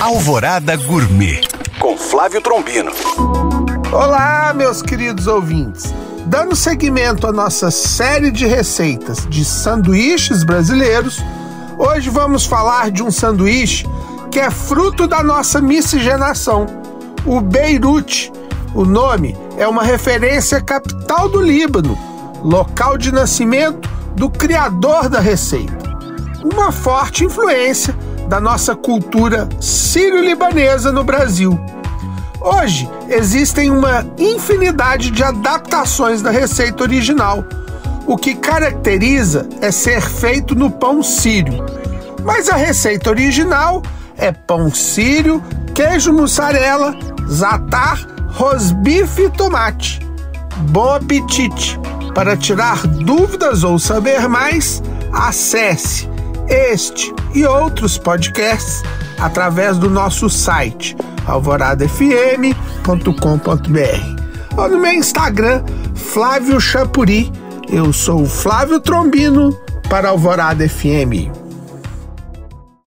Alvorada Gourmet com Flávio Trombino. Olá, meus queridos ouvintes. Dando seguimento à nossa série de receitas de sanduíches brasileiros, hoje vamos falar de um sanduíche que é fruto da nossa miscigenação, o Beirute. O nome é uma referência à capital do Líbano, local de nascimento do criador da receita. Uma forte influência da nossa cultura sírio-libanesa no Brasil. Hoje existem uma infinidade de adaptações da receita original. O que caracteriza é ser feito no pão sírio. Mas a receita original é pão sírio, queijo mussarela, zatar, rosbife e tomate. Bom apetite! Para tirar dúvidas ou saber mais, acesse este e outros podcasts através do nosso site alvoradafm.com.br ou no meu Instagram, Flávio Chapuri. Eu sou Flávio Trombino para Alvorada FM.